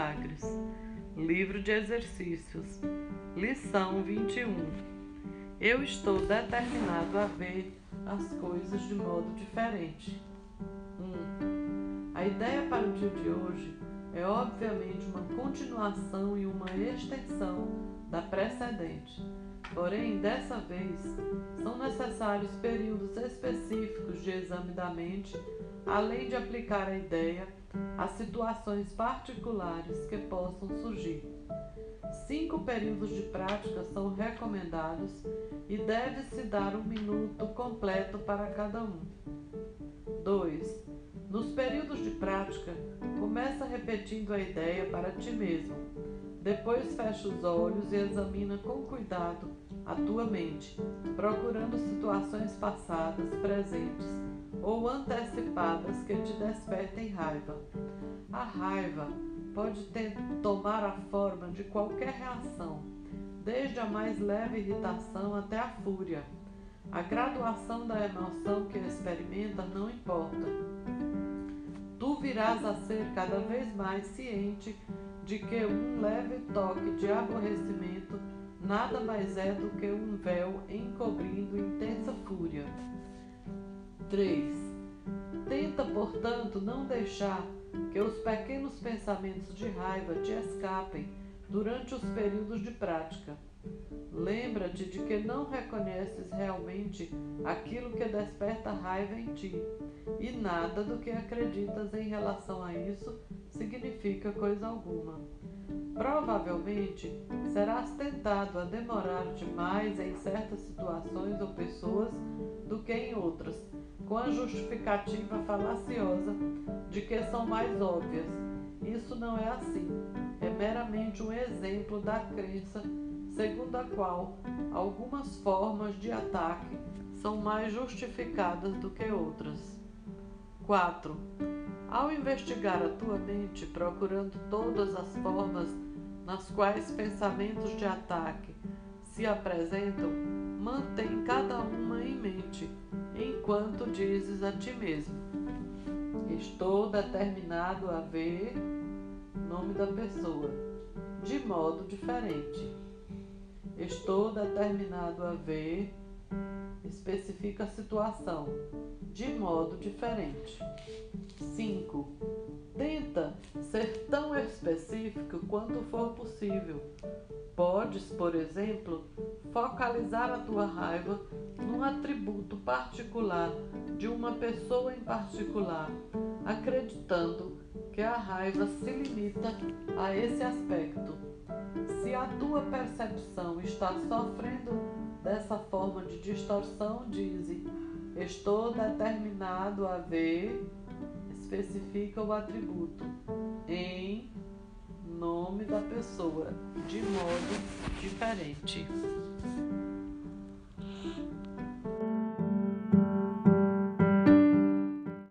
milagres. Livro de exercícios. Lição 21. Eu estou determinado a ver as coisas de modo diferente. 1. A ideia para o dia de hoje é obviamente uma continuação e uma extensão da precedente. Porém, dessa vez, são necessários períodos específicos de exame da mente, além de aplicar a ideia às situações particulares que possam surgir. Cinco períodos de prática são recomendados e deve-se dar um minuto completo para cada um. 2. Nos períodos de prática, começa repetindo a ideia para ti mesmo. Depois fecha os olhos e examina com cuidado a tua mente, procurando situações passadas, presentes ou antecipadas que te despertem raiva. A raiva pode ter, tomar a forma de qualquer reação, desde a mais leve irritação até a fúria. A graduação da emoção que experimenta não importa. Tu virás a ser cada vez mais ciente de que um leve toque de aborrecimento nada mais é do que um véu encobrindo intensa fúria. 3. Tenta, portanto, não deixar que os pequenos pensamentos de raiva te escapem durante os períodos de prática. Lembra-te de que não reconheces realmente aquilo que desperta raiva em ti, e nada do que acreditas em relação a isso significa coisa alguma. Provavelmente serás tentado a demorar-te mais em certas situações ou pessoas do que em outras, com a justificativa falaciosa de que são mais óbvias. Isso não é assim. É meramente um exemplo da crença segundo a qual algumas formas de ataque são mais justificadas do que outras. 4. Ao investigar a tua mente procurando todas as formas nas quais pensamentos de ataque se apresentam, mantém cada uma em mente, enquanto dizes a ti mesmo: Estou determinado a ver nome da pessoa de modo diferente. Estou determinado a ver especifica a situação de modo diferente. 5. Tenta ser tão específico quanto for possível. Podes, por exemplo, focalizar a tua raiva num atributo particular de uma pessoa em particular, acreditando que a raiva se limita a esse aspecto. Se a tua percepção está sofrendo dessa forma de distorção, dize: Estou determinado a ver, especifica o atributo em nome da pessoa, de modo diferente.